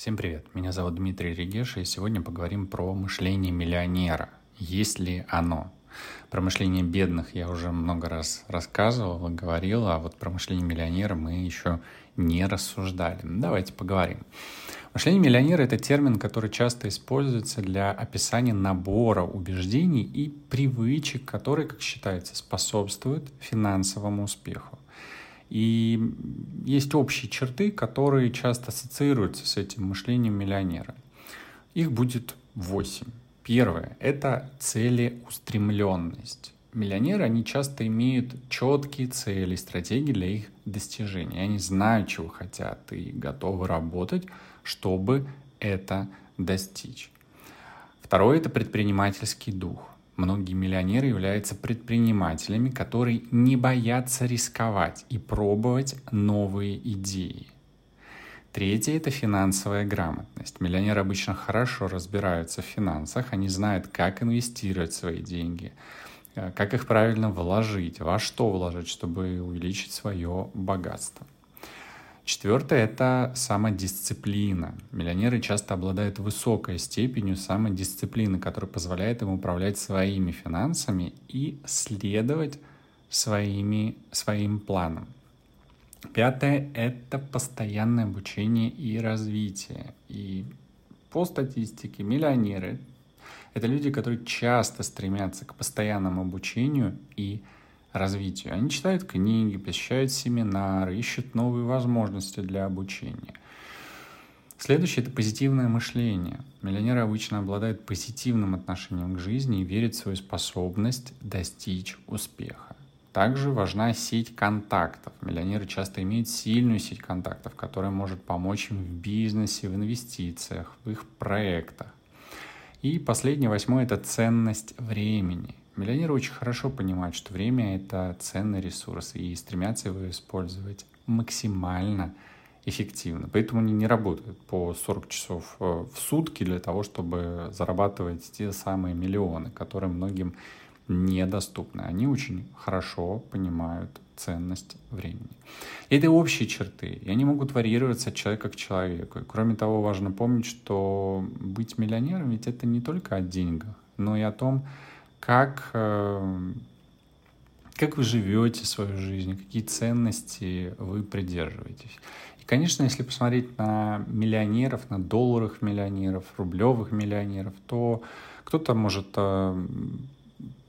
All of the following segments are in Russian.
Всем привет, меня зовут Дмитрий Регеша, и сегодня поговорим про мышление миллионера. Есть ли оно? Про мышление бедных я уже много раз рассказывал и говорил, а вот про мышление миллионера мы еще не рассуждали. Давайте поговорим. Мышление миллионера — это термин, который часто используется для описания набора убеждений и привычек, которые, как считается, способствуют финансовому успеху. И есть общие черты, которые часто ассоциируются с этим мышлением миллионера. Их будет восемь. Первое – это целеустремленность. Миллионеры, они часто имеют четкие цели, стратегии для их достижения. Они знают, чего хотят и готовы работать, чтобы это достичь. Второе – это предпринимательский дух. Многие миллионеры являются предпринимателями, которые не боятся рисковать и пробовать новые идеи. Третье – это финансовая грамотность. Миллионеры обычно хорошо разбираются в финансах, они знают, как инвестировать свои деньги, э, как их правильно вложить, во что вложить, чтобы увеличить свое богатство. Четвертое – это самодисциплина. Миллионеры часто обладают высокой степенью самодисциплины, которая позволяет им управлять своими финансами и следовать своими, своим планам. Пятое – это постоянное обучение и развитие. И по статистике миллионеры – это люди, которые часто стремятся к постоянному обучению и развитию развитию. Они читают книги, посещают семинары, ищут новые возможности для обучения. Следующее – это позитивное мышление. Миллионеры обычно обладают позитивным отношением к жизни и верят в свою способность достичь успеха. Также важна сеть контактов. Миллионеры часто имеют сильную сеть контактов, которая может помочь им в бизнесе, в инвестициях, в их проектах. И последнее, восьмое – это ценность времени. Миллионеры очень хорошо понимают, что время — это ценный ресурс, и стремятся его использовать максимально эффективно. Поэтому они не работают по 40 часов э, в сутки для того, чтобы зарабатывать те самые миллионы, которые многим недоступны. Они очень хорошо понимают ценность времени. Это общие черты, и они могут варьироваться от человека к человеку. И кроме того, важно помнить, что быть миллионером ведь это не только о деньгах, но и о том, как, э, как вы живете свою жизнь, какие ценности вы придерживаетесь. И, конечно, если посмотреть на миллионеров, на долларовых миллионеров, рублевых миллионеров, то кто-то может э,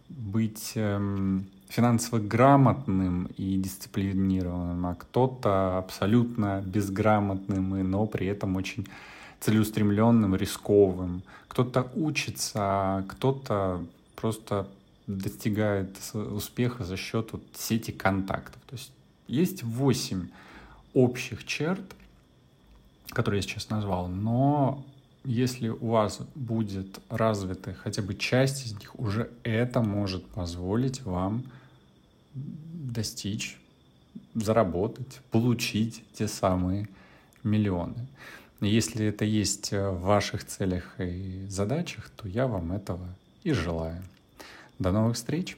быть эм, финансово грамотным и дисциплинированным, а кто-то абсолютно безграмотным, и, но при этом очень целеустремленным, рисковым. Кто-то учится, а кто-то просто достигает успеха за счет вот сети контактов. То есть есть восемь общих черт, которые я сейчас назвал, но если у вас будет развита хотя бы часть из них, уже это может позволить вам достичь, заработать, получить те самые миллионы. Если это есть в ваших целях и задачах, то я вам этого и желаю. До новых встреч!